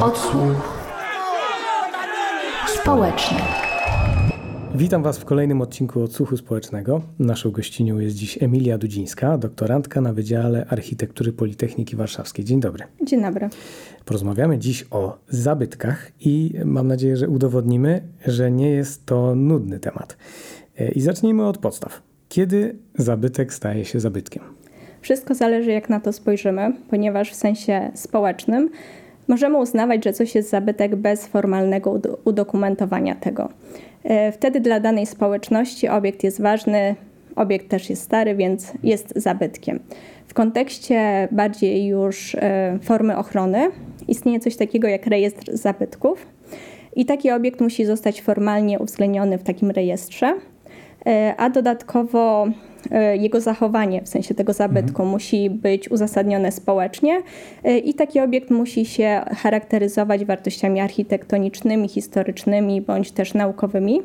Odsłuch społeczny. Witam Was w kolejnym odcinku Odsłuchu Społecznego. Naszą gościnią jest dziś Emilia Dudzińska, doktorantka na Wydziale Architektury Politechniki Warszawskiej. Dzień dobry. Dzień dobry. Porozmawiamy dziś o zabytkach i mam nadzieję, że udowodnimy, że nie jest to nudny temat. I zacznijmy od podstaw. Kiedy zabytek staje się zabytkiem? Wszystko zależy, jak na to spojrzymy, ponieważ w sensie społecznym możemy uznawać, że coś jest zabytek bez formalnego udokumentowania tego. E, wtedy dla danej społeczności obiekt jest ważny, obiekt też jest stary, więc jest zabytkiem. W kontekście bardziej już e, formy ochrony istnieje coś takiego jak rejestr zabytków i taki obiekt musi zostać formalnie uwzględniony w takim rejestrze, e, a dodatkowo jego zachowanie, w sensie tego zabytku, mhm. musi być uzasadnione społecznie e, i taki obiekt musi się charakteryzować wartościami architektonicznymi, historycznymi bądź też naukowymi.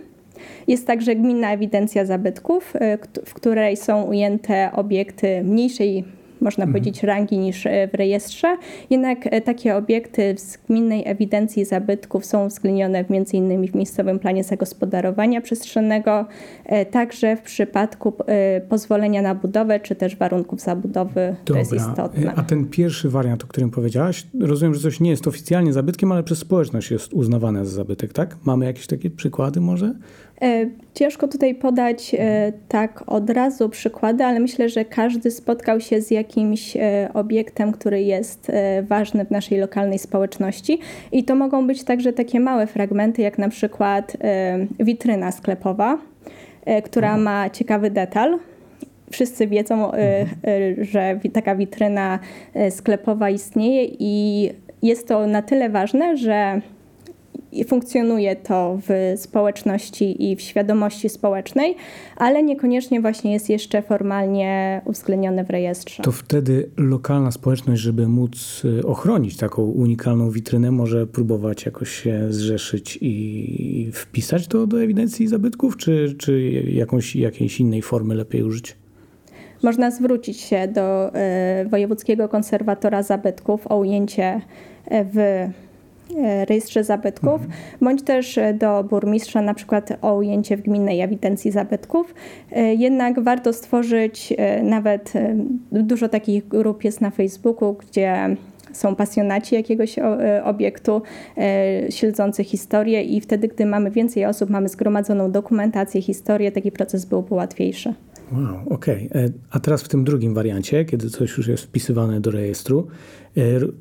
Jest także gminna ewidencja zabytków, e, w której są ujęte obiekty mniejszej można mhm. powiedzieć, rangi niż e, w rejestrze. Jednak e, takie obiekty z gminnej ewidencji zabytków są uwzględnione m.in. w miejscowym planie zagospodarowania przestrzennego, e, także w przypadku pozwolenia na budowę, czy też warunków zabudowy. Dobra. To jest istotne. A ten pierwszy wariant, o którym powiedziałaś, rozumiem, że coś nie jest oficjalnie zabytkiem, ale przez społeczność jest uznawane za zabytek, tak? Mamy jakieś takie przykłady może? E, ciężko tutaj podać e, tak od razu przykłady, ale myślę, że każdy spotkał się z jakimś e, obiektem, który jest ważny w naszej lokalnej społeczności. I to mogą być także takie małe fragmenty, jak na przykład witryna sklepowa, która mhm. ma ciekawy detal. Wszyscy wiedzą, mhm. że taka witryna sklepowa istnieje i jest to na tyle ważne, że funkcjonuje to w społeczności i w świadomości społecznej, ale niekoniecznie właśnie jest jeszcze formalnie uwzględnione w rejestrze. To wtedy lokalna społeczność, żeby móc y, ochronić taką unikalną witrynę, może próbować jakoś się zrzeszyć i wpisać to do ewidencji zabytków, czy, czy jakąś, jakiejś innej formy lepiej użyć? Można zwrócić się do y, Wojewódzkiego Konserwatora Zabytków o ujęcie w E, rejestrze zabytków, mhm. bądź też e, do burmistrza na przykład o ujęcie w gminnej ewidencji zabytków. E, jednak warto stworzyć nawet, dużo takich grup jest na Facebooku, gdzie są pasjonaci jakiegoś obiektu, śledzący historię i wtedy, gdy mamy więcej osób, mamy zgromadzoną dokumentację, historię, taki proces byłby łatwiejszy. Wow, okej. Okay. A teraz w tym drugim wariancie, kiedy coś już jest wpisywane do rejestru, E,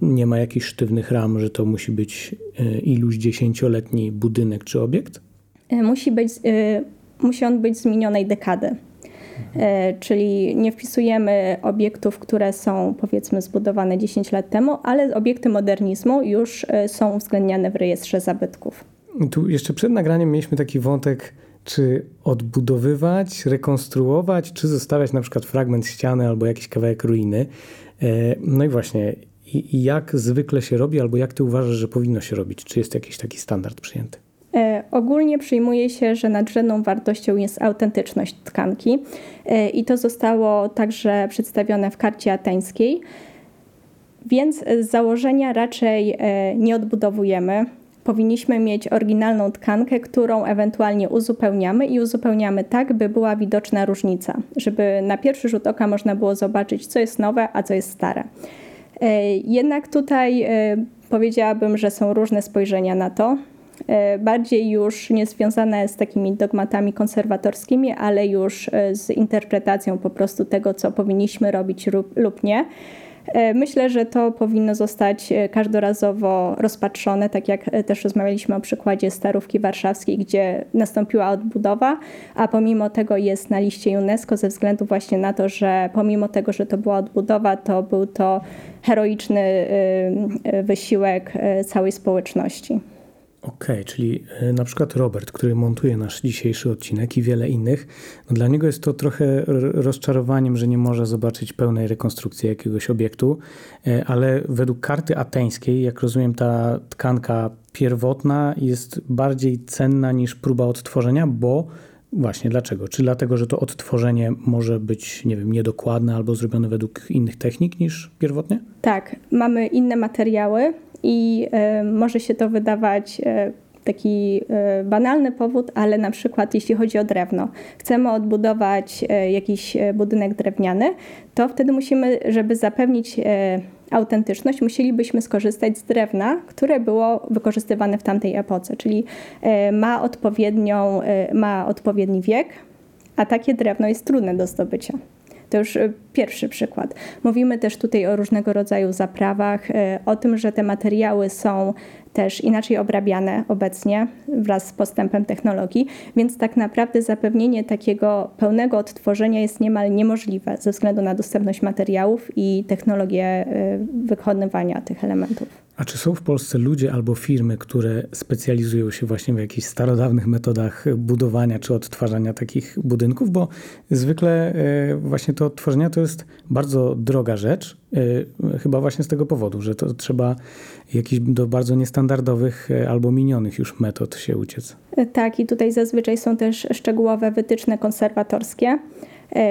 nie ma jakichś sztywnych ram, że to musi być e, iluś dziesięcioletni budynek czy obiekt? E, musi, być, musi on być z minionej dekady. Mhm. Czyli nie wpisujemy obiektów, które są powiedzmy zbudowane 10 lat temu, ale obiekty modernizmu już są uwzględniane w rejestrze zabytków. Tu jeszcze przed nagraniem mieliśmy taki wątek, czy odbudowywać, rekonstruować, czy zostawiać na przykład fragment ściany albo jakiś kawałek ruiny. No i właśnie, i, i jak zwykle się robi, albo jak ty uważasz, że powinno się robić? Czy jest jakiś taki standard przyjęty? E, ogólnie przyjmuje się, że nadrzędną wartością jest autentyczność tkanki e, i to zostało także przedstawione w karcie ateńskiej. Więc z założenia raczej e, nie odbudowujemy. Powinniśmy mieć oryginalną tkankę, którą ewentualnie uzupełniamy i uzupełniamy tak, by była widoczna różnica, żeby na pierwszy rzut oka można było zobaczyć, co jest nowe, a co jest stare. E, jednak tutaj e, powiedziałabym, że są różne spojrzenia na to. E, bardziej już nie związane z takimi dogmatami konserwatorskimi, ale już z interpretacją po prostu tego, co powinniśmy robić lub nie. E, myślę, że to powinno zostać e, każdorazowo rozpatrzone, tak jak e, też rozmawialiśmy o przykładzie Starówki Warszawskiej, gdzie nastąpiła odbudowa, a pomimo tego jest na liście UNESCO ze względu właśnie na to, że pomimo tego, że to była odbudowa, to był to heroiczny wysiłek całej społeczności. Okej, okay, czyli e, na przykład Robert, który montuje nasz dzisiejszy odcinek i wiele innych, no dla niego jest to trochę rozczarowaniem, że nie może zobaczyć pełnej rekonstrukcji jakiegoś obiektu, e, ale według karty ateńskiej, jak rozumiem, ta tkanka pierwotna jest bardziej cenna niż próba odtworzenia, bo Właśnie, dlaczego? Czy dlatego, że to odtworzenie może być, nie wiem, niedokładne albo zrobione według innych technik niż pierwotnie? Tak, mamy inne materiały, i może się to wydawać taki banalny powód, ale na przykład jeśli chodzi o drewno, chcemy odbudować jakiś budynek drewniany, to wtedy musimy, żeby zapewnić autentyczność, musielibyśmy skorzystać z drewna, które było wykorzystywane w tamtej epoce, czyli e, ma, odpowiednią, e, ma odpowiedni wiek, a takie drewno jest trudne do zdobycia. To już e, pierwszy przykład. Mówimy też tutaj o różnego rodzaju zaprawach, o tym, że te materiały są też inaczej obrabiane obecnie wraz z postępem technologii, więc tak naprawdę zapewnienie takiego pełnego odtworzenia jest niemal niemożliwe ze względu na dostępność materiałów i technologię y, wykonywania tych elementów. A czy są w Polsce ludzie albo firmy, które specjalizują się właśnie w jakichś starodawnych metodach budowania czy odtwarzania takich budynków? Bo zwykle e, właśnie to odtworzenia to jest bardzo droga rzecz, e, chyba właśnie z tego powodu, że to trzeba jakichś do bardzo niestandardowych e, albo minionych już metod się uciec. Tak, i tutaj zazwyczaj są też szczegółowe wytyczne konserwatorskie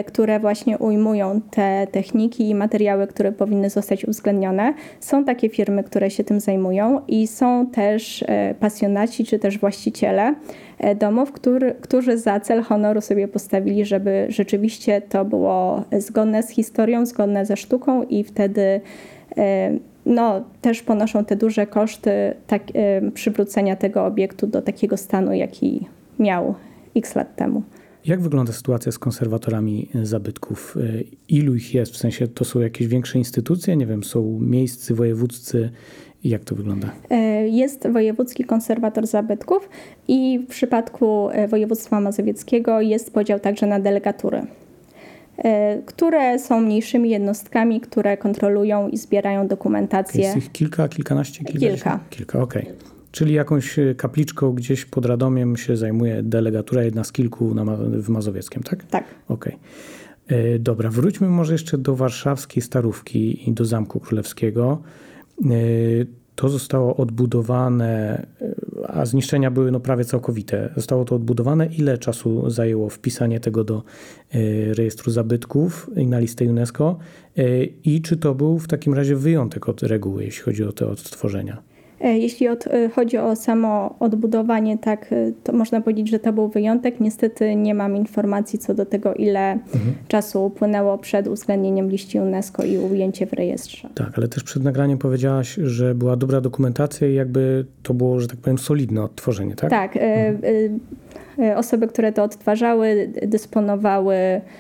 które właśnie ujmują te techniki i materiały, które powinny zostać uwzględnione. Są takie firmy, które się tym zajmują i są też e, pasjonaci czy też właściciele e, domów, który, którzy za cel honoru sobie postawili, żeby rzeczywiście to było zgodne z historią, zgodne ze sztuką i wtedy no, też ponoszą te duże koszty tak, przywrócenia tego obiektu do takiego stanu, jaki miał x lat temu. Jak wygląda sytuacja z konserwatorami zabytków? Ilu ich jest? W sensie to są jakieś większe instytucje? Nie wiem, są miejscy, wojewódzcy? Jak to wygląda? E, jest Wojewódzki Konserwator Zabytków i w przypadku e, województwa mazowieckiego jest podział także na delegatury e, które są mniejszymi jednostkami, które kontrolują i zbierają dokumentację. Jest ich kilka, kilkanaście? Kilka. Kilka, okej. Okay. Czyli jakąś e, kapliczką gdzieś pod Radomiem się zajmuje delegatura, jedna z kilku na, w Mazowieckiem, tak? Tak. Okej. Okay. E, dobra, wróćmy może jeszcze do warszawskiej Starówki i do Zamku Królewskiego. E, to zostało odbudowane, a zniszczenia były no prawie całkowite. Zostało to odbudowane. Ile czasu zajęło wpisanie tego do rejestru zabytków i na listę UNESCO? I czy to był w takim razie wyjątek od reguły, jeśli chodzi o te odtworzenia? E, jeśli od, e, chodzi o samo odbudowanie, tak, e, to można powiedzieć, że to był wyjątek. Niestety nie mam informacji co do tego, ile mhm. czasu upłynęło przed uwzględnieniem liści UNESCO i ujęcie w rejestrze. Tak, ale też przed nagraniem powiedziałaś, że była dobra dokumentacja i jakby to było, że tak powiem, solidne odtworzenie, tak? Tak. Mhm. E, osoby, które to odtwarzały, dysponowały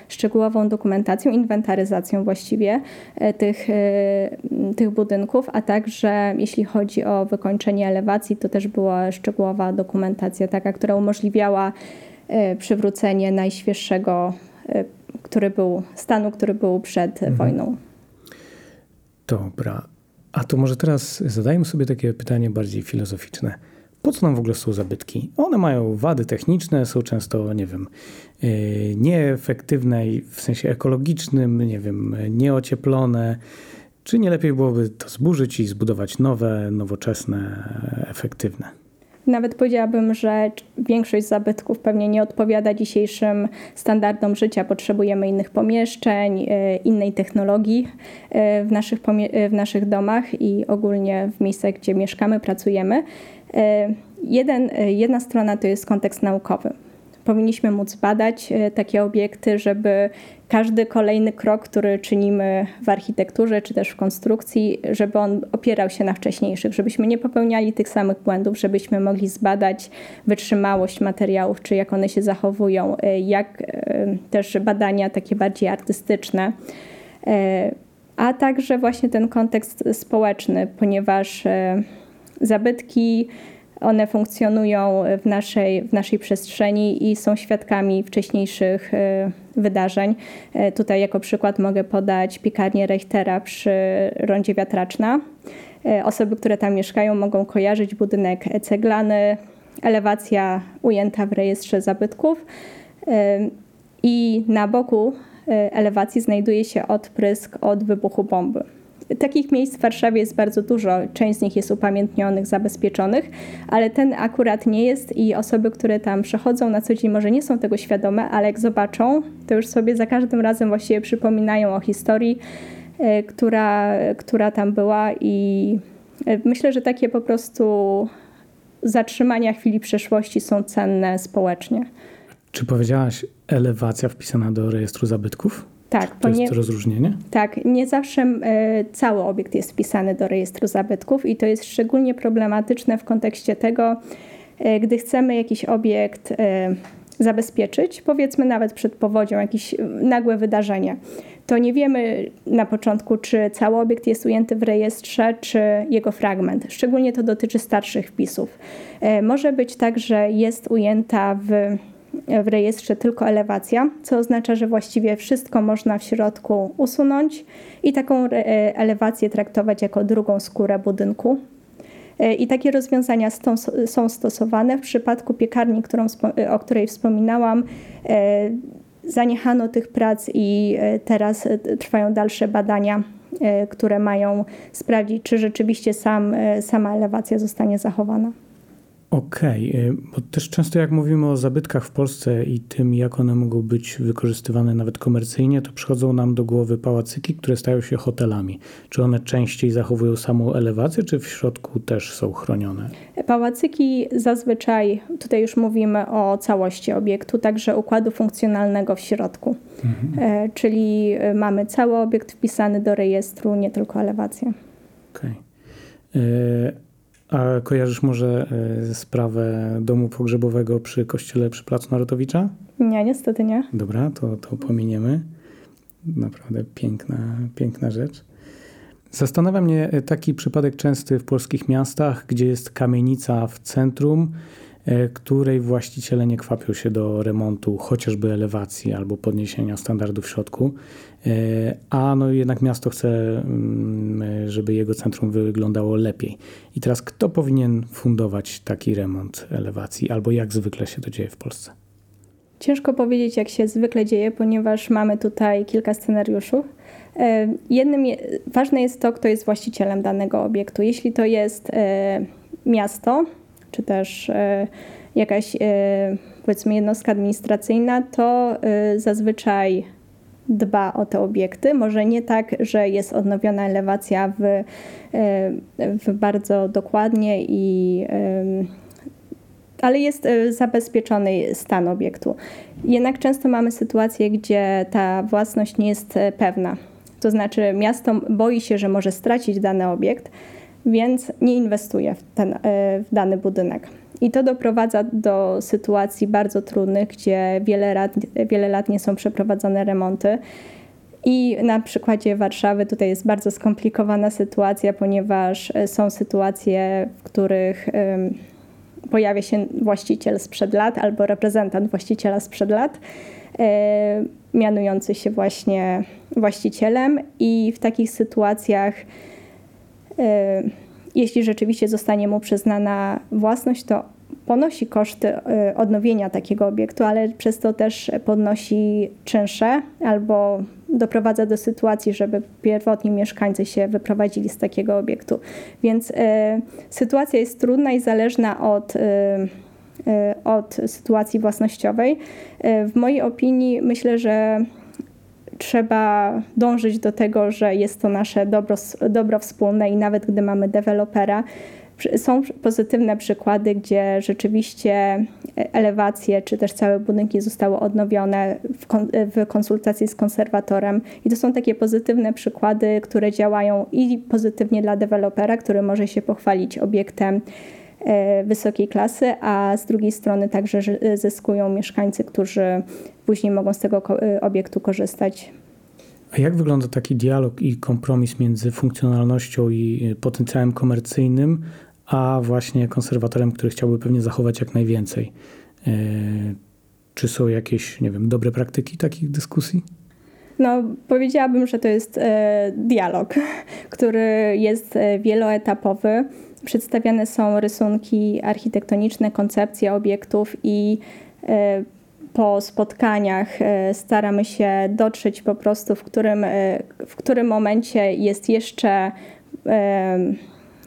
szczegółową dokumentacją, inwentaryzacją właściwie e, tych, e, tych budynków, a także jeśli chodzi o wykończenie elewacji, to też była szczegółowa dokumentacja taka, która umożliwiała przywrócenie najświeższego który był, stanu, który był przed mhm. wojną. Dobra. A to może teraz zadajmy sobie takie pytanie bardziej filozoficzne po co nam w ogóle są zabytki? One mają wady techniczne, są często, nie wiem, e, nieefektywne w sensie ekologicznym, nie wiem, nieocieplone. Czy nie lepiej byłoby to zburzyć i zbudować nowe, nowoczesne, efektywne? Nawet powiedziałabym, że większość zabytków pewnie nie odpowiada dzisiejszym standardom życia. Potrzebujemy innych pomieszczeń, e, innej technologii e, w naszych, w naszych domach i ogólnie w miejscach, gdzie mieszkamy, pracujemy. E, jeden, e, jedna strona to jest kontekst naukowy. Powinniśmy móc badać e, takie obiekty, żeby każdy kolejny krok, który czynimy w architekturze czy też w konstrukcji, żeby on opierał się na wcześniejszych, żebyśmy nie popełniali tych samych błędów, żebyśmy mogli zbadać wytrzymałość materiałów, czy jak one się zachowują, jak też badania takie bardziej artystyczne a także właśnie ten kontekst społeczny, ponieważ zabytki, one funkcjonują w naszej, w naszej przestrzeni i są świadkami wcześniejszych e, wydarzeń. E, tutaj jako przykład mogę podać piekarnię Reichtera przy rondzie Wiatraczna. E, osoby, które tam mieszkają mogą kojarzyć budynek ceglany, elewacja ujęta w rejestrze zabytków i na boku elewacji znajduje się odprysk od wybuchu bomby. Takich miejsc w Warszawie jest bardzo dużo, część z nich jest upamiętnionych, zabezpieczonych, ale ten akurat nie jest i osoby, które tam przechodzą na co dzień może nie są tego świadome, ale jak zobaczą, to już sobie za każdym razem właściwie przypominają o historii, e, która, która tam była i Myślę, że takie po prostu zatrzymania chwili przeszłości są cenne społecznie. Czy powiedziałaś elewacja wpisana do rejestru zabytków? Tak. To jest rozróżnienie? Tak, nie zawsze e, cały obiekt jest wpisany do rejestru zabytków i to jest szczególnie problematyczne w kontekście tego, e, gdy chcemy jakiś obiekt e, zabezpieczyć, powiedzmy nawet przed powodzią, jakieś nagłe wydarzenie, to nie wiemy na początku, czy cały obiekt jest ujęty w rejestrze, czy jego fragment. Szczególnie to dotyczy starszych wpisów. Może być tak, że jest ujęta w w rejestrze tylko elewacja, co oznacza, że właściwie wszystko można w środku usunąć i taką e, elewację traktować jako drugą skórę budynku. E, I takie rozwiązania są stosowane. W przypadku piekarni, którą, e, o której wspominałam, zaniechano tych prac i teraz trwają dalsze badania, które mają sprawdzić, czy rzeczywiście sam, sama elewacja zostanie zachowana. Okej, okay, bo też często jak mówimy o zabytkach w Polsce i tym, jak one mogą być wykorzystywane nawet komercyjnie, to przychodzą nam do głowy pałacyki, które stają się hotelami. Czy one częściej zachowują samą elewację, czy w środku też są chronione? Pałacyki zazwyczaj, tutaj już mówimy o całości obiektu, także układu funkcjonalnego w środku. Mhm. E, czyli e, mamy cały obiekt wpisany do rejestru, nie tylko elewację. Okej. Okay. E, a kojarzysz może e, sprawę domu pogrzebowego przy kościele przy Placu Narutowicza? Nie, niestety nie. Dobra, to, to pominiemy. Naprawdę piękna, piękna rzecz. Zastanawia mnie taki przypadek częsty w polskich miastach, gdzie jest kamienica w centrum, E, której właściciele nie kwapią się do remontu chociażby elewacji albo podniesienia standardu w środku, e, a no jednak miasto chce, mm, żeby jego centrum wyglądało lepiej. I teraz kto powinien fundować taki remont elewacji albo jak zwykle się to dzieje w Polsce? Ciężko powiedzieć, jak się zwykle dzieje, ponieważ mamy tutaj kilka scenariuszów. E, jednym ważne jest to, kto jest właścicielem danego obiektu. Jeśli to jest miasto, czy też e, jakaś e, powiedzmy jednostka administracyjna, to e, zazwyczaj dba o te obiekty. Może nie tak, że jest odnowiona elewacja w, w bardzo dokładnie i ale jest zabezpieczony stan obiektu. Jednak często mamy sytuację, gdzie ta własność nie jest pewna. To znaczy miasto boi się, że może stracić dany obiekt, więc nie inwestuje w, ten, e, w dany budynek. I to doprowadza do sytuacji bardzo trudnych, gdzie wiele lat, wiele lat nie są przeprowadzone remonty. I na przykładzie Warszawy tutaj jest bardzo skomplikowana sytuacja, ponieważ e, są sytuacje, w których pojawia się właściciel sprzed lat albo reprezentant właściciela sprzed lat, e, mianujący się właśnie właścicielem, i w takich sytuacjach jeśli rzeczywiście zostanie mu przyznana własność, to ponosi koszty e, odnowienia takiego obiektu, ale przez to też podnosi czynsze albo doprowadza do sytuacji, żeby pierwotni mieszkańcy się wyprowadzili z takiego obiektu. Więc y, sytuacja jest trudna i zależna od, od sytuacji własnościowej. W mojej opinii myślę, że trzeba dążyć do tego, że jest to nasze dobro, dobro wspólne i nawet gdy mamy dewelopera, są pozytywne przykłady, gdzie rzeczywiście elewacje czy też całe budynki zostały odnowione w, w, konsultacji z konserwatorem. I to są takie pozytywne przykłady, które działają i pozytywnie dla dewelopera, który może się pochwalić obiektem wysokiej klasy, a z drugiej strony także zyskują mieszkańcy, którzy później mogą z tego e, obiektu korzystać. A jak wygląda taki dialog i kompromis między funkcjonalnością i e, potencjałem komercyjnym, a właśnie konserwatorem, który chciałby pewnie zachować jak najwięcej? Czy są jakieś, nie wiem, dobre praktyki takich dyskusji? No, powiedziałabym, że to jest dialog, który jest wieloetapowy przedstawiane są rysunki architektoniczne, koncepcje obiektów i e, po spotkaniach e, staramy się dotrzeć po prostu, w którym, e, w którym momencie jest jeszcze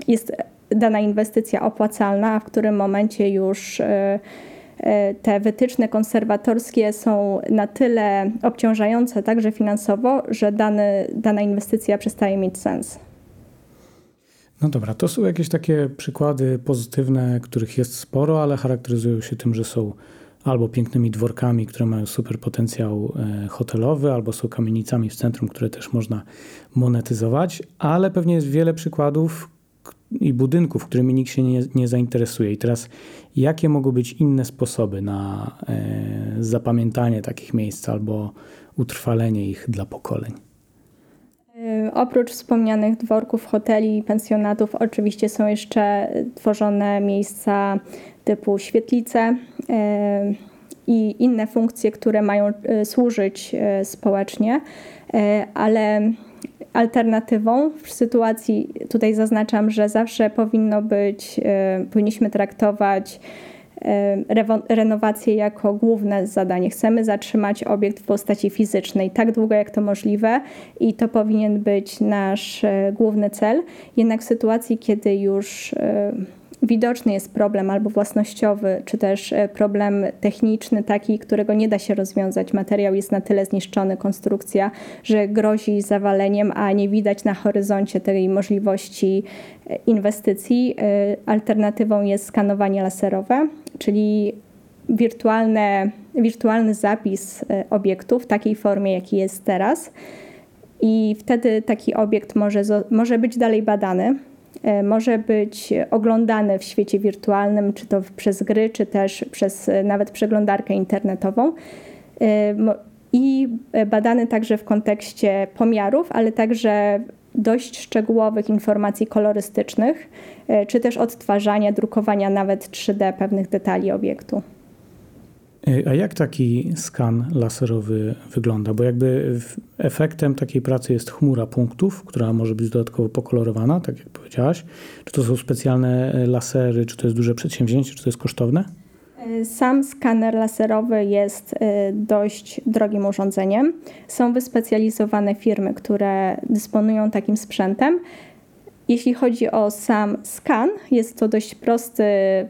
jest dana inwestycja opłacalna, a w którym momencie już te wytyczne konserwatorskie są na tyle obciążające także finansowo, że dany, dana inwestycja przestaje mieć sens. No dobra, to są jakieś takie przykłady pozytywne, których jest sporo, ale charakteryzują się tym, że są albo pięknymi dworkami, które mają super potencjał e, hotelowy, albo są kamienicami w centrum, które też można monetyzować, ale pewnie jest wiele przykładów i budynków, którymi nikt się nie, nie zainteresuje. I teraz, jakie mogą być inne sposoby na e, zapamiętanie takich miejsc albo utrwalenie ich dla pokoleń? E, oprócz wspomnianych dworków, hoteli i pensjonatów, oczywiście są jeszcze tworzone miejsca typu świetlice e, i inne funkcje, które mają e, służyć społecznie, ale alternatywą w sytuacji, tutaj zaznaczam, że zawsze powinno być, powinniśmy traktować renowację jako główne zadanie. Chcemy zatrzymać obiekt w postaci fizycznej tak długo jak to możliwe i to powinien być nasz e, główny cel. Jednak w sytuacji, kiedy już e, widoczny jest problem albo własnościowy, czy też e, problem techniczny, taki, którego nie da się rozwiązać. Materiał jest na tyle zniszczony, konstrukcja, że grozi zawaleniem, a nie widać na horyzoncie tej możliwości e, inwestycji. E, alternatywą jest skanowanie laserowe, czyli wirtualne, wirtualny zapis obiektu w takiej formie, jaki jest teraz. I wtedy taki obiekt może, może być dalej badany może być oglądane w świecie wirtualnym, czy to przez gry, czy też przez e, nawet przeglądarkę internetową. E, I badany także w kontekście pomiarów, ale także dość szczegółowych informacji kolorystycznych, czy też odtwarzania, drukowania nawet 3D pewnych detali obiektu. A jak taki skan laserowy wygląda? Bo jakby efektem takiej pracy jest chmura punktów, która może być dodatkowo pokolorowana, tak jak powiedziałaś. Czy to są specjalne e, lasery, czy to jest duże przedsięwzięcie, czy to jest kosztowne? E, sam skaner laserowy jest e, dość drogim urządzeniem. Są wyspecjalizowane firmy, które dysponują takim sprzętem. Jeśli chodzi o sam skan, jest to dość prosty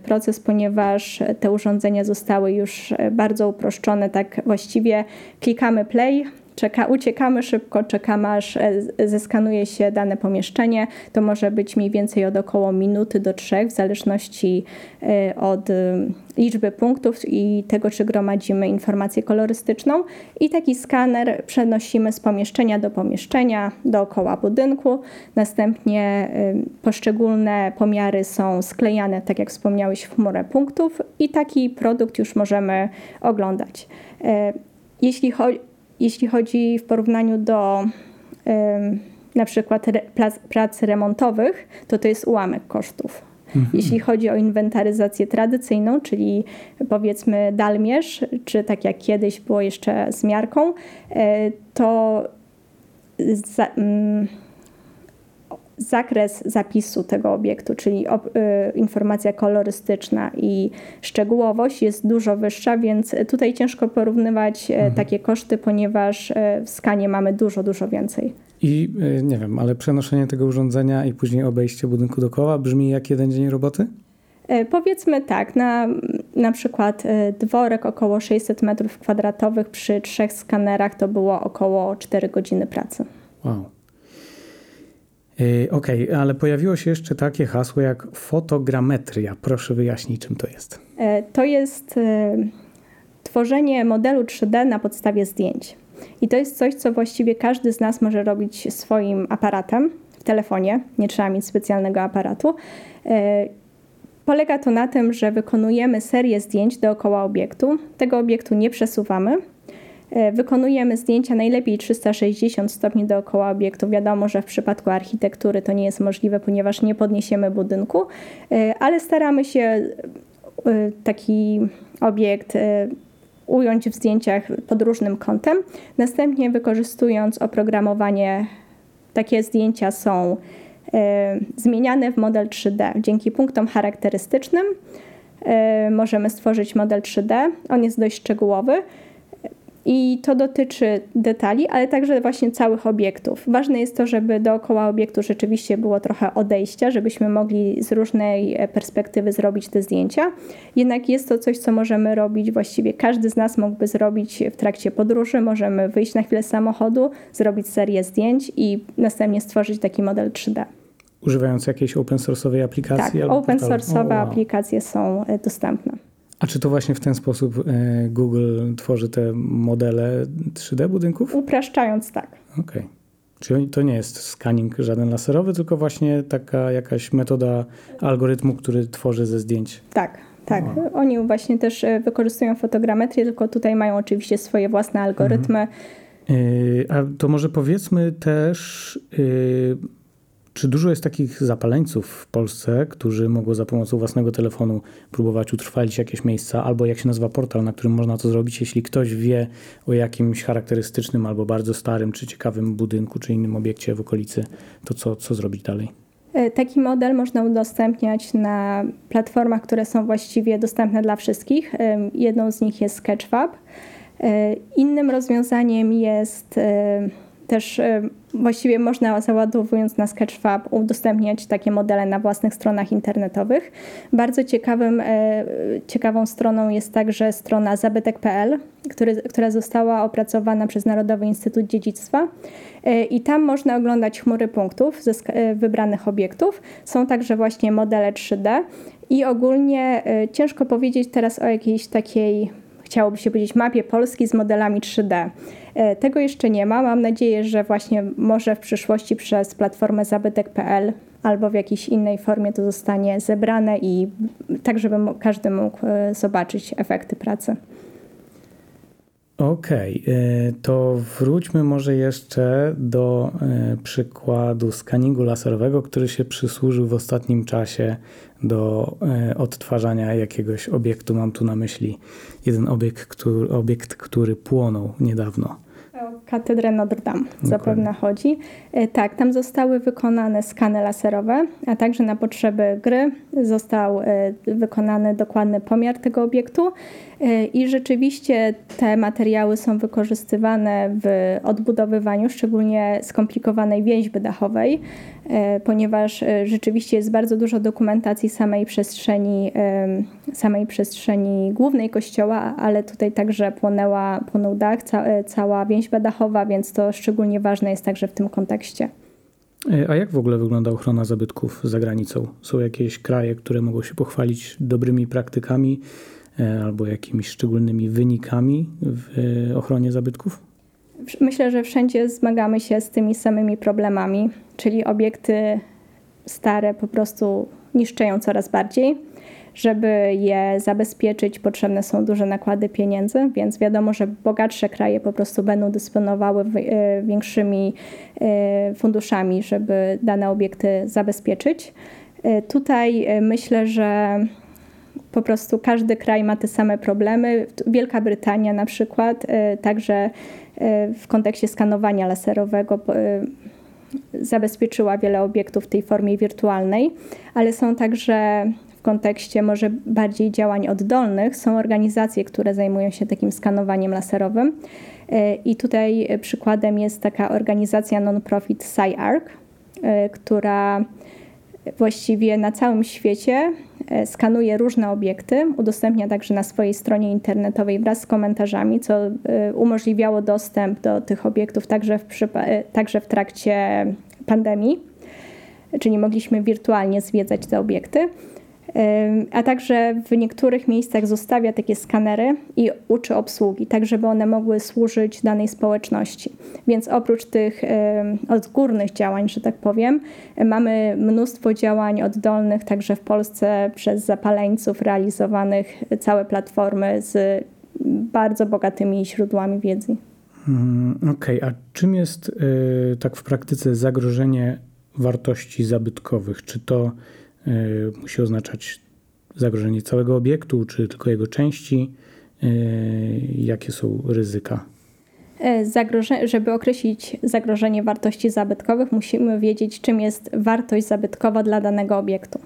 proces, ponieważ te urządzenia zostały już bardzo uproszczone. Tak właściwie klikamy play, czeka, uciekamy szybko, czekamy aż e, zeskanuje się dane pomieszczenie. To może być mniej więcej od około minuty do trzech, w zależności e, od e, liczby punktów i tego, czy gromadzimy informację kolorystyczną. I taki skaner przenosimy z pomieszczenia do pomieszczenia, dookoła budynku. Następnie poszczególne pomiary są sklejane, tak jak wspomniałeś, w chmurę punktów i taki produkt już możemy oglądać. Jeśli chodzi jeśli chodzi w porównaniu do na przykład prac remontowych, to to jest ułamek kosztów. Mhm. Jeśli chodzi o inwentaryzację tradycyjną, czyli powiedzmy dalmierz, czy tak jak kiedyś było jeszcze z miarką, e, to za, mm, zakres zapisu tego obiektu, czyli y, informacja kolorystyczna i szczegółowość jest dużo wyższa, więc tutaj ciężko porównywać e, mhm. takie koszty, ponieważ e, w skanie mamy dużo, dużo więcej. I e, nie wiem, ale przenoszenie tego urządzenia i później obejście budynku dookoła brzmi jak jeden dzień roboty? Powiedzmy tak, na, na przykład dworek około 600 m2 przy trzech skanerach to było około 4 godziny pracy. Wow. Yy, okej, okay, ale pojawiło się jeszcze takie hasło jak fotogrametria. Proszę wyjaśnić, czym to jest. E, to jest e, tworzenie modelu 3D na podstawie zdjęć. I to jest coś, co właściwie każdy z nas może robić swoim aparatem w telefonie. Nie trzeba mieć specjalnego aparatu. E, polega to na tym, że wykonujemy serię zdjęć dookoła obiektu. Tego obiektu nie przesuwamy wykonujemy zdjęcia najlepiej 360 stopni dookoła obiektu. Wiadomo, że w przypadku architektury to nie jest możliwe, ponieważ nie podniesiemy budynku, e, ale staramy się e, taki obiekt ująć w zdjęciach pod różnym kątem. Następnie wykorzystując oprogramowanie, takie zdjęcia są zmieniane w model 3D. Dzięki punktom charakterystycznym możemy stworzyć model 3D. On jest dość szczegółowy. I to dotyczy detali, ale także właśnie całych obiektów. Ważne jest to, żeby dookoła obiektu rzeczywiście było trochę odejścia, żebyśmy mogli z różnej e, perspektywy zrobić te zdjęcia. Jednak jest to coś, co możemy robić właściwie każdy z nas mógłby zrobić w trakcie podróży. Możemy wyjść na chwilę z samochodu, zrobić serię zdjęć i następnie stworzyć taki model 3D. używając jakiejś open source'owej aplikacji? Tak, open source'owe wow. aplikacje są dostępne. A czy to właśnie w ten sposób Google tworzy te modele 3D budynków? Upraszczając, tak. Okej. Okay. Czyli to nie jest scanning żaden laserowy, tylko właśnie taka jakaś metoda algorytmu, który tworzy ze zdjęć. Tak, tak. Oni właśnie też e, wykorzystują fotogrametrię, tylko tutaj mają oczywiście swoje własne algorytmy. Mhm. A to może powiedzmy też, czy dużo jest takich zapaleńców w Polsce, którzy mogą za pomocą własnego telefonu próbować utrwalić jakieś miejsca, albo jak się nazywa portal, na którym można to zrobić, jeśli ktoś wie o jakimś charakterystycznym albo bardzo starym czy ciekawym budynku czy innym obiekcie w okolicy, to co, co zrobić dalej? E, taki model można udostępniać na platformach, które są właściwie dostępne dla wszystkich. E, jedną z nich jest Sketchfab. E, innym rozwiązaniem jest też e, właściwie można załadowując na Sketchfab udostępniać takie modele na własnych stronach internetowych. Bardzo ciekawym, e, ciekawą stroną jest także strona zabytek.pl, która została opracowana przez Narodowy Instytut Dziedzictwa e, i tam można oglądać chmury punktów ze wybranych obiektów. Są także właśnie modele 3D i ogólnie ciężko powiedzieć teraz o jakiejś takiej chciałoby się powiedzieć, mapie Polski z modelami 3D. E, tego jeszcze nie ma. Mam nadzieję, że właśnie może w przyszłości przez platformę zabytek.pl albo w jakiejś innej formie to zostanie zebrane i tak, żeby każdy mógł e, zobaczyć efekty pracy. Okej, okay, e, to wróćmy może jeszcze do przykładu skaningu laserowego, który się przysłużył w ostatnim czasie do odtwarzania jakiegoś obiektu. Mam tu na myśli jeden obiekt, który, obiekt, który płonął niedawno. Katedrę Notre Dame zapewne chodzi. E, tak, tam zostały wykonane skany laserowe, a także na potrzeby gry został e, wykonany dokładny pomiar tego obiektu e, i rzeczywiście te materiały są wykorzystywane w odbudowywaniu szczególnie skomplikowanej więźby dachowej, ponieważ rzeczywiście jest bardzo dużo dokumentacji samej przestrzeni, samej przestrzeni głównej kościoła, ale tutaj także płonęła, płonął dach, cała więźba dachowa, więc to szczególnie ważne jest także w tym kontekście. E, a jak w ogóle wygląda ochrona zabytków za granicą? Są jakieś kraje, które mogą się pochwalić dobrymi praktykami e, albo jakimiś szczególnymi wynikami w e, ochronie zabytków? Myślę, że wszędzie zmagamy się z tymi samymi problemami, czyli obiekty stare po prostu niszczeją coraz bardziej żeby je zabezpieczyć, potrzebne są duże nakłady pieniędzy, więc wiadomo, że bogatsze kraje po prostu będą dysponowały e, większymi e, funduszami, żeby dane obiekty zabezpieczyć. E, tutaj myślę, że po prostu każdy kraj ma te same problemy. Wielka Brytania na przykład, także w kontekście skanowania laserowego zabezpieczyła wiele obiektów w tej formie wirtualnej, ale są także w kontekście może bardziej działań oddolnych są organizacje, które zajmują się takim skanowaniem laserowym. E, I tutaj przykładem jest taka organizacja non-profit SciArc, e, która właściwie na całym świecie e, skanuje różne obiekty, udostępnia także na swojej stronie internetowej wraz z komentarzami, co umożliwiało dostęp do tych obiektów także w, także w trakcie pandemii, czyli mogliśmy wirtualnie zwiedzać te obiekty a także w niektórych miejscach zostawia takie skanery i uczy obsługi, tak żeby one mogły służyć danej społeczności. Więc oprócz tych odgórnych działań, że tak powiem, mamy mnóstwo działań oddolnych, także w Polsce przez zapaleńców realizowanych całe platformy z bardzo bogatymi źródłami wiedzy. Mm, okej, okay. a czym jest y, tak w praktyce zagrożenie wartości zabytkowych? Czy to musi oznaczać zagrożenie całego obiektu, czy tylko jego części. E, jakie są ryzyka? E, zagroże żeby określić zagrożenie wartości zabytkowych, musimy wiedzieć, czym jest wartość zabytkowa dla danego obiektu.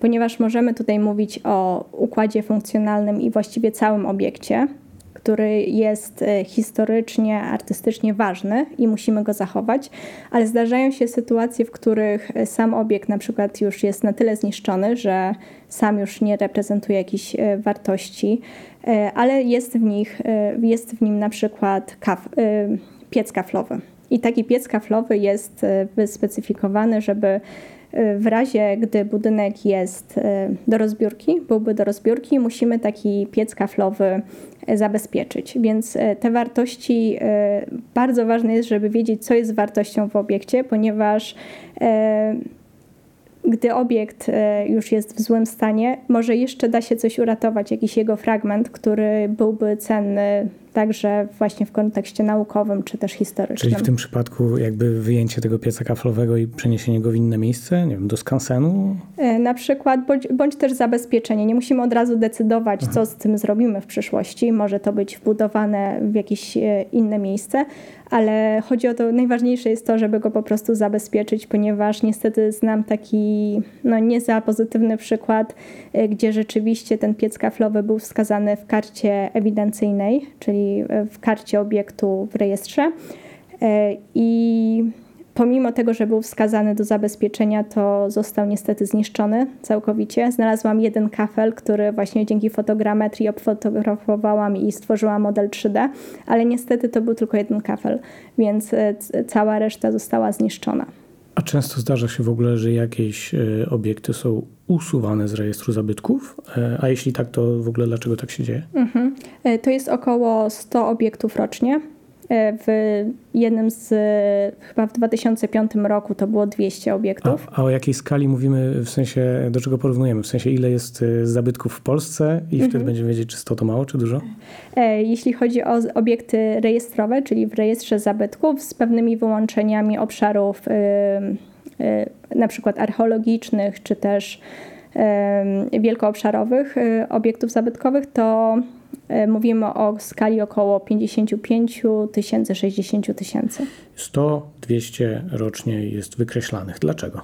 Ponieważ możemy tutaj mówić o układzie funkcjonalnym i właściwie całym obiekcie, który jest e, historycznie, artystycznie ważny i musimy go zachować, ale zdarzają się sytuacje, w których e, sam obiekt na przykład już jest na tyle zniszczony, że sam już nie reprezentuje jakichś e, wartości, ale jest w, nich, jest w nim na przykład kaf, piec kaflowy. I taki piec kaflowy jest wyspecyfikowany, żeby w razie, gdy budynek jest do rozbiórki, byłby do rozbiórki, musimy taki piec kaflowy zabezpieczyć. Więc te wartości, bardzo ważne jest, żeby wiedzieć, co jest wartością w obiekcie, ponieważ gdy obiekt już jest w złym stanie, może jeszcze da się coś uratować, jakiś jego fragment, który byłby cenny także właśnie w kontekście naukowym czy też historycznym. Czyli w tym przypadku jakby wyjęcie tego pieca kaflowego i przeniesienie go w inne miejsce, nie wiem, do skansenu? E, na przykład, bądź, bądź też zabezpieczenie. Nie musimy od razu decydować, Aha. co z tym zrobimy w przyszłości. Może to być wbudowane w jakieś e, inne miejsce, ale chodzi o to, najważniejsze jest to, żeby go po prostu zabezpieczyć, ponieważ niestety znam taki no, nie za pozytywny przykład, e, gdzie rzeczywiście ten piec kaflowy był wskazany w karcie ewidencyjnej, czyli w karcie obiektu w rejestrze e, i pomimo tego, że był wskazany do zabezpieczenia, to został niestety zniszczony całkowicie. Znalazłam jeden kafel, który właśnie dzięki fotogrametrii obfotografowałam i stworzyłam model 3D, ale niestety to był tylko jeden kafel, więc e, cała reszta została zniszczona. A często zdarza się w ogóle, że jakieś e, obiekty są usuwane z rejestru zabytków? A jeśli tak, to w ogóle dlaczego tak się dzieje? Mhm. To jest około 100 obiektów rocznie. E, w jednym z, chyba w 2005 roku to było 200 obiektów. A, a, o jakiej skali mówimy, w sensie do czego porównujemy? W sensie ile jest e, zabytków w Polsce i mhm. wtedy będziemy wiedzieć, czy 100 to mało, czy dużo? E, jeśli chodzi o obiekty rejestrowe, czyli w rejestrze zabytków z pewnymi wyłączeniami obszarów na przykład archeologicznych, czy też wielkoobszarowych obiektów zabytkowych, to E, mówimy o skali około 55 tysięcy, 60 tysięcy. 100-200 rocznie jest wykreślanych. Dlaczego?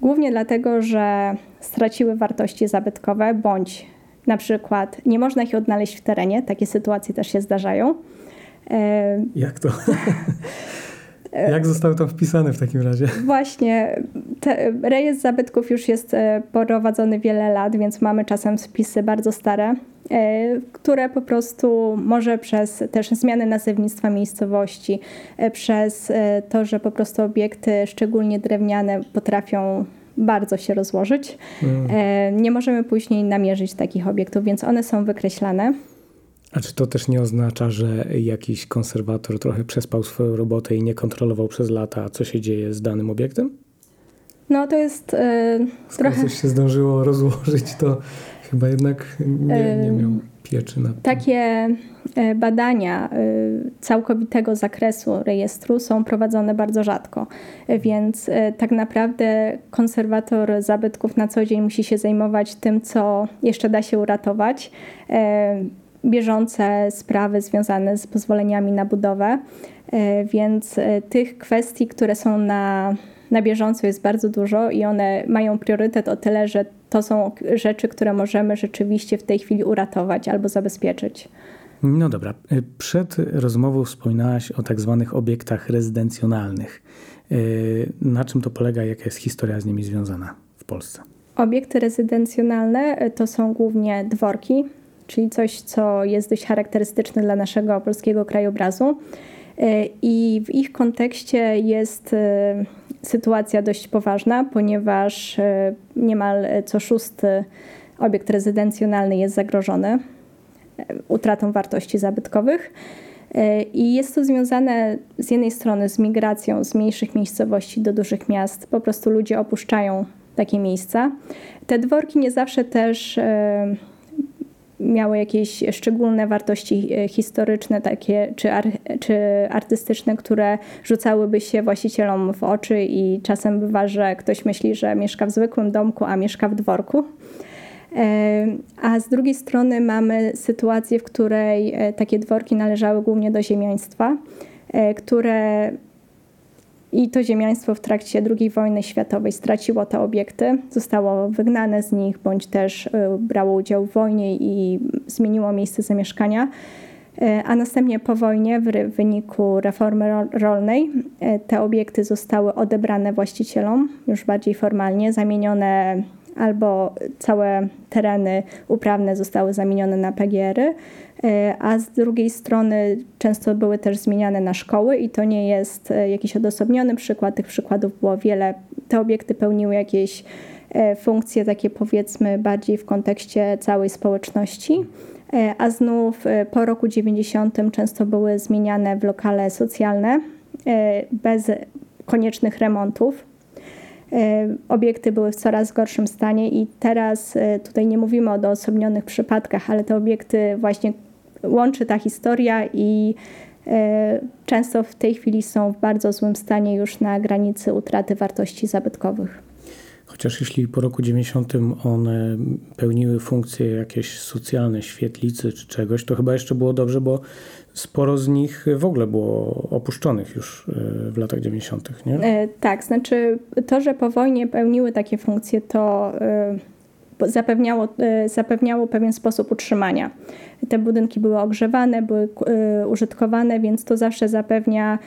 Głównie dlatego, że straciły wartości zabytkowe, bądź na przykład nie można ich odnaleźć w terenie. Takie sytuacje też się zdarzają. E, Jak to? Jak zostały tam wpisane w takim razie? Właśnie, te, rejestr zabytków już jest e, prowadzony wiele lat, więc mamy czasem spisy bardzo stare, e, które po prostu może przez też zmiany nazewnictwa miejscowości, e, przez to, że po prostu obiekty, szczególnie drewniane, potrafią bardzo się rozłożyć. Mm. Nie możemy później namierzyć takich obiektów, więc one są wykreślane. A czy to też nie oznacza, że jakiś konserwator trochę przespał swoją robotę i nie kontrolował przez lata, co się dzieje z danym obiektem? No to jest yy, Skoro trochę... coś się zdążyło rozłożyć, to chyba jednak nie, nie miał pieczy na tym. Takie e, badania e, całkowitego zakresu rejestru są prowadzone bardzo rzadko, więc tak naprawdę konserwator zabytków na co dzień musi się zajmować tym, co jeszcze da się uratować bieżące sprawy związane z pozwoleniami na budowę, e, więc e, tych kwestii, które są na, na bieżąco jest bardzo dużo i one mają priorytet o tyle, że to są rzeczy, które możemy rzeczywiście w tej chwili uratować albo zabezpieczyć. No dobra. E, przed rozmową wspominałaś o tak zwanych obiektach rezydencjonalnych. Na czym to polega, jaka jest historia z nimi związana w Polsce? Obiekty rezydencjonalne to są głównie dworki, czyli coś, co jest dość charakterystyczne dla naszego polskiego krajobrazu. E, I w ich kontekście jest e, sytuacja dość poważna, ponieważ e, niemal co szósty obiekt rezydencjonalny jest zagrożony utratą wartości zabytkowych. I jest to związane z jednej strony z migracją z mniejszych miejscowości do dużych miast. Po prostu ludzie opuszczają takie miejsca. Te dworki nie zawsze też miały jakieś szczególne wartości e, historyczne takie, czy, ar, czy artystyczne, które rzucałyby się właścicielom w oczy i czasem bywa, że ktoś myśli, że mieszka w zwykłym domku, a mieszka w dworku. E, a z drugiej strony mamy sytuację, w której e, takie dworki należały głównie do ziemiaństwa, które i to ziemiaństwo w trakcie II wojny światowej straciło te obiekty, zostało wygnane z nich, bądź też y, brało udział w wojnie i zmieniło miejsce zamieszkania. Y, a następnie po wojnie, w wyniku reformy rolnej, y, te obiekty zostały odebrane właścicielom, już bardziej formalnie, zamienione albo całe tereny uprawne zostały zamienione na PGR-y, e, a z drugiej strony często były też zmieniane na szkoły i to nie jest e, jakiś odosobniony przykład, tych przykładów było wiele. te obiekty pełniły jakieś funkcje takie powiedzmy bardziej w kontekście całej społeczności. A znów po roku 90 często były zmieniane w lokale socjalne bez koniecznych remontów. E, obiekty były w coraz gorszym stanie i teraz e, tutaj nie mówimy o odosobnionych przypadkach, ale te obiekty właśnie łączy ta historia i e, często w tej chwili są w bardzo złym stanie już na granicy utraty wartości zabytkowych. Chociaż jeśli po roku 90 one pełniły funkcje jakieś socjalne, świetlicy czy czegoś, to chyba jeszcze było dobrze, bo sporo z nich w ogóle było opuszczonych już e, w latach 90., nie? E, tak, znaczy to, że po wojnie pełniły takie funkcje, to zapewniało, zapewniało pewien sposób utrzymania. Te budynki były ogrzewane, były użytkowane, więc to zawsze zapewnia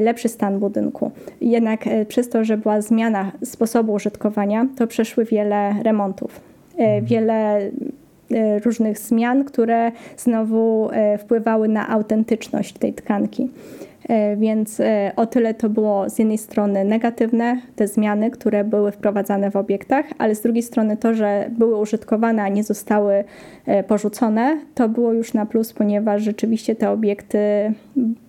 lepszy stan budynku. Jednak przez to, że była zmiana sposobu użytkowania, to przeszły wiele remontów. Mhm. Wiele E, różnych zmian, które znowu e, wpływały na autentyczność tej tkanki. E, więc o tyle to było z jednej strony negatywne, te zmiany, które były wprowadzane w obiektach, ale z drugiej strony to, że były użytkowane, a nie zostały porzucone, to było już na plus, ponieważ rzeczywiście te obiekty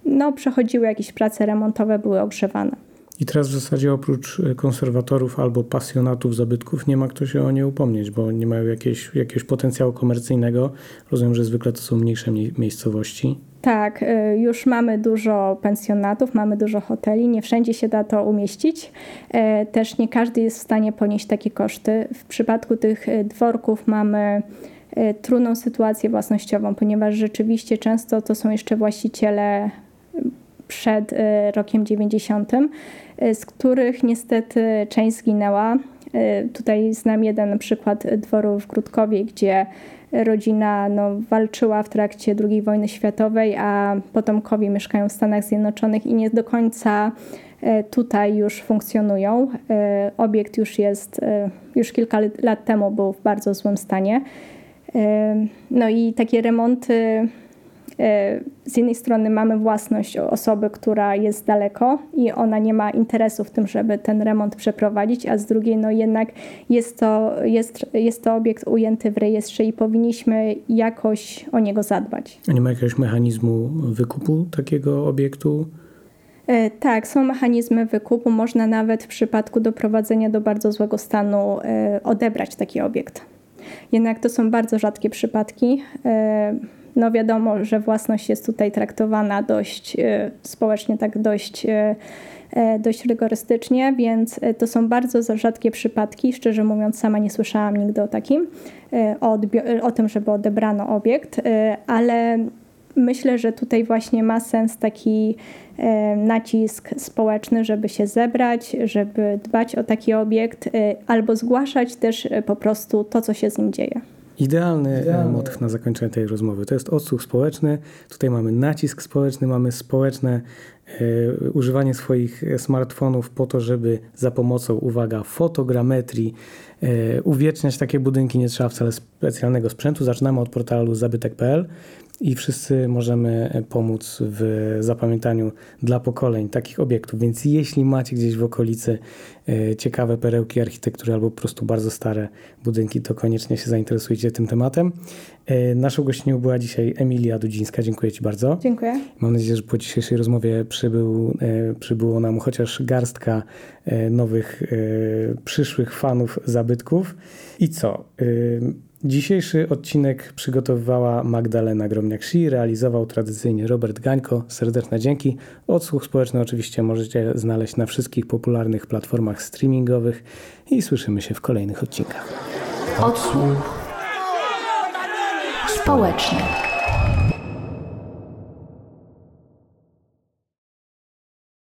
no, przechodziły jakieś prace remontowe, były ogrzewane. I teraz w zasadzie oprócz e, konserwatorów albo pasjonatów zabytków nie ma kto się o nie upomnieć, bo nie mają jakiegoś, jakiegoś potencjału komercyjnego. Rozumiem, że zwykle to są mniejsze miejscowości. Tak, e, już mamy dużo pensjonatów, mamy dużo hoteli, nie wszędzie się da to umieścić. E, też nie każdy jest w stanie ponieść takie koszty. W przypadku tych dworków mamy trudną sytuację własnościową, ponieważ rzeczywiście często to są jeszcze właściciele przed rokiem 90 E, z których niestety część zginęła. Tutaj znam jeden przykład dworu w Grudkowie, gdzie rodzina no, walczyła w trakcie II wojny światowej, a potomkowie mieszkają w Stanach Zjednoczonych i nie do końca e, tutaj już funkcjonują. Obiekt już jest, już kilka lat temu był w bardzo złym stanie. No i takie remonty E, z jednej strony mamy własność osoby, która jest daleko i ona nie ma interesu w tym, żeby ten remont przeprowadzić, a z drugiej no jednak jest to, jest, jest to obiekt ujęty w rejestrze i powinniśmy jakoś o niego zadbać. A nie ma jakiegoś mechanizmu wykupu takiego obiektu? E, tak, są mechanizmy wykupu. Można nawet w przypadku doprowadzenia do bardzo złego stanu e, odebrać taki obiekt. Jednak to są bardzo rzadkie przypadki no wiadomo, że własność jest tutaj traktowana dość e, społecznie, tak dość e, e, dość rygorystycznie, więc to są bardzo rzadkie przypadki. Szczerze mówiąc, sama nie słyszałam nigdy o takim, o, o, tym, żeby odebrano obiekt, ale myślę, że tutaj właśnie ma sens taki nacisk społeczny, żeby się zebrać, żeby dbać o taki obiekt, albo zgłaszać też po prostu to, co się z nim dzieje. Idealny, Idealny motyw na zakończenie tej rozmowy. To jest odsłuch społeczny. Tutaj mamy nacisk społeczny, mamy społeczne e, używanie swoich smartfonów po to, żeby za pomocą, uwaga, fotogrametrii e, uwieczniać takie budynki. Nie trzeba wcale specjalnego sprzętu. Zaczynamy od portalu zabytek.pl i wszyscy możemy pomóc w zapamiętaniu dla pokoleń takich obiektów. Więc jeśli macie gdzieś w okolicy e, ciekawe perełki architektury albo po prostu bardzo stare budynki, to koniecznie się zainteresujcie tym tematem. E, naszą gościnią była dzisiaj Emilia Dudzińska. Dziękuję Ci bardzo. Dziękuję. Mam nadzieję, że po dzisiejszej rozmowie przybył, e, przybyło nam chociaż garstka nowych przyszłych fanów zabytków. I co? Dzisiejszy odcinek przygotowywała Magdalena Gromniak-Shi, realizował tradycyjnie Robert Gańko. Serdeczne dzięki. Odsłuch społeczny oczywiście możecie znaleźć na wszystkich popularnych platformach streamingowych i słyszymy się w kolejnych odcinkach. Odsłuch społeczny.